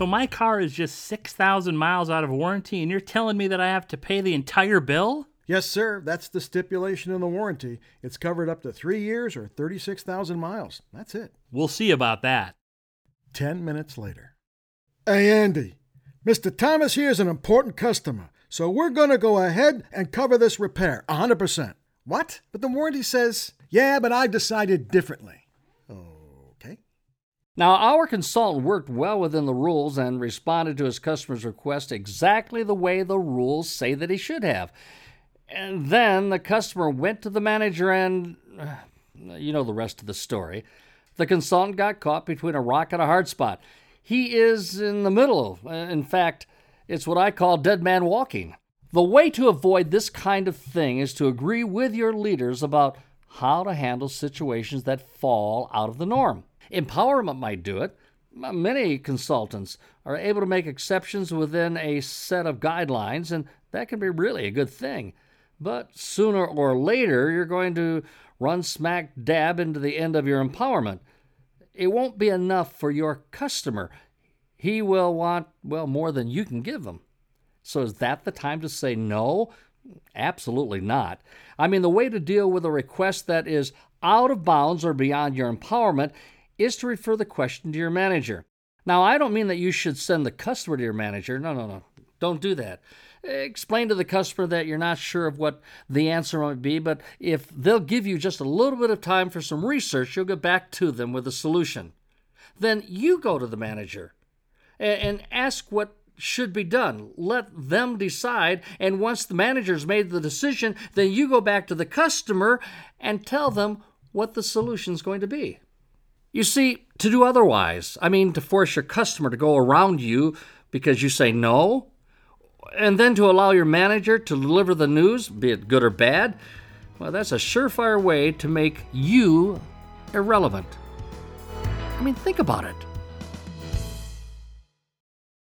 So my car is just 6,000 miles out of warranty, and you're telling me that I have to pay the entire bill? Yes, sir. That's the stipulation in the warranty. It's covered up to three years or 36,000 miles. That's it. We'll see about that. Ten minutes later. Hey, Andy. Mr. Thomas here is an important customer, so we're going to go ahead and cover this repair 100%. What? But the warranty says, yeah, but I've decided differently. Okay. Now, our consultant worked well within the rules and responded to his customer's request exactly the way the rules say that he should have. And then the customer went to the manager and. Uh, you know the rest of the story. The consultant got caught between a rock and a hard spot. He is in the middle. In fact, it's what I call dead man walking. The way to avoid this kind of thing is to agree with your leaders about how to handle situations that fall out of the norm. Empowerment might do it. Many consultants are able to make exceptions within a set of guidelines, and that can be really a good thing. But sooner or later, you're going to run smack dab into the end of your empowerment. It won't be enough for your customer. He will want, well, more than you can give him. So is that the time to say no? Absolutely not. I mean, the way to deal with a request that is out of bounds or beyond your empowerment is to refer the question to your manager. Now, I don't mean that you should send the customer to your manager. No, no, no. Don't do that. Explain to the customer that you're not sure of what the answer might be, but if they'll give you just a little bit of time for some research, you'll get back to them with a solution. Then you go to the manager and ask what should be done. Let them decide. And once the manager's made the decision, then you go back to the customer and tell them what the solution is going to be. You see, to do otherwise, I mean, to force your customer to go around you because you say no, and then to allow your manager to deliver the news, be it good or bad, well, that's a surefire way to make you irrelevant. I mean, think about it.